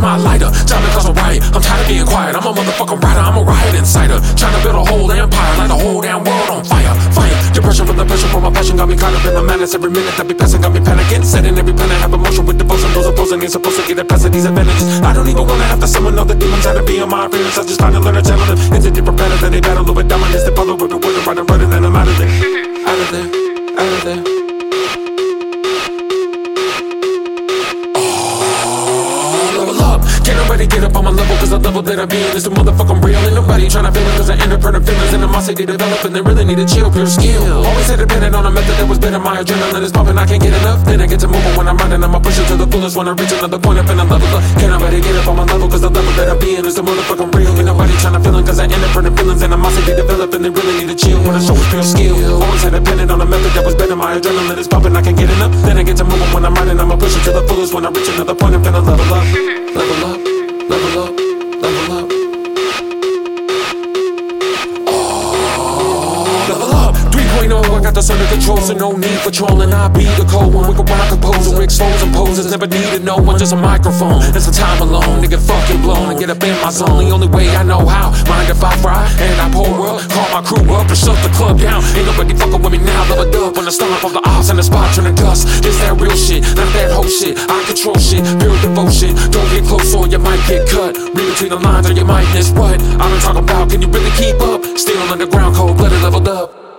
my lighter? Time to cause a riot. I'm tired of being quiet. I'm a motherfucking rider. I'm a riot insider. Madness. Every minute that be passing. Got me panicking. Setting every plan I Have emotion with devotion. Those opposing ain't supposed to get it past these advantages. I don't even wanna have to summon all the demons out of being my feelings. I just find and learn to channel them. It's a different pattern than they battle over dominance. They follow with the word and running, running, and I'm out of there. Out of there. Out of there. Oh, level up. Can't nobody get up on my level, cause the level that I'm in is the motherfucking real. Ain't nobody tryna feelings the my developing. They really need to chill, pure skill. Always had dependent on a method that was better. My adrenaline is pumping, I can't get enough. Then I get to moving when I'm riding, I'ma push it to the fullest. When I reach another point up and I level up. Can't nobody get up on my level, cause the level that I'm in is the motherfucking real. Ain't nobody tryna feel it, cause I independent feelings in the my city developing. They really need to chill when I show pure skill. Always had dependent on a method that was better. My adrenaline is pumping, I can't get enough. Then I get to moving when I'm riding, I'ma push it to the fullest. When I reach another point up and I level up. 3.0, I got this under control, so no need for trolling. I be the cold one, wicked rock composer, expose and poses. Never needed no one, just a microphone. It's a time alone, nigga fucking blown and get up in my zone. The only way I know how, mind if I fry and I pour up, call my crew up and shut the club down. Ain't nobody fucking with me now, love a dub when I stomp of the odds and the spot turn to dust. This that real shit, not that whole shit. I control shit, pure devotion. Don't get close or you might get cut. Read between the lines or you might miss what I've been talking about. Can you really keep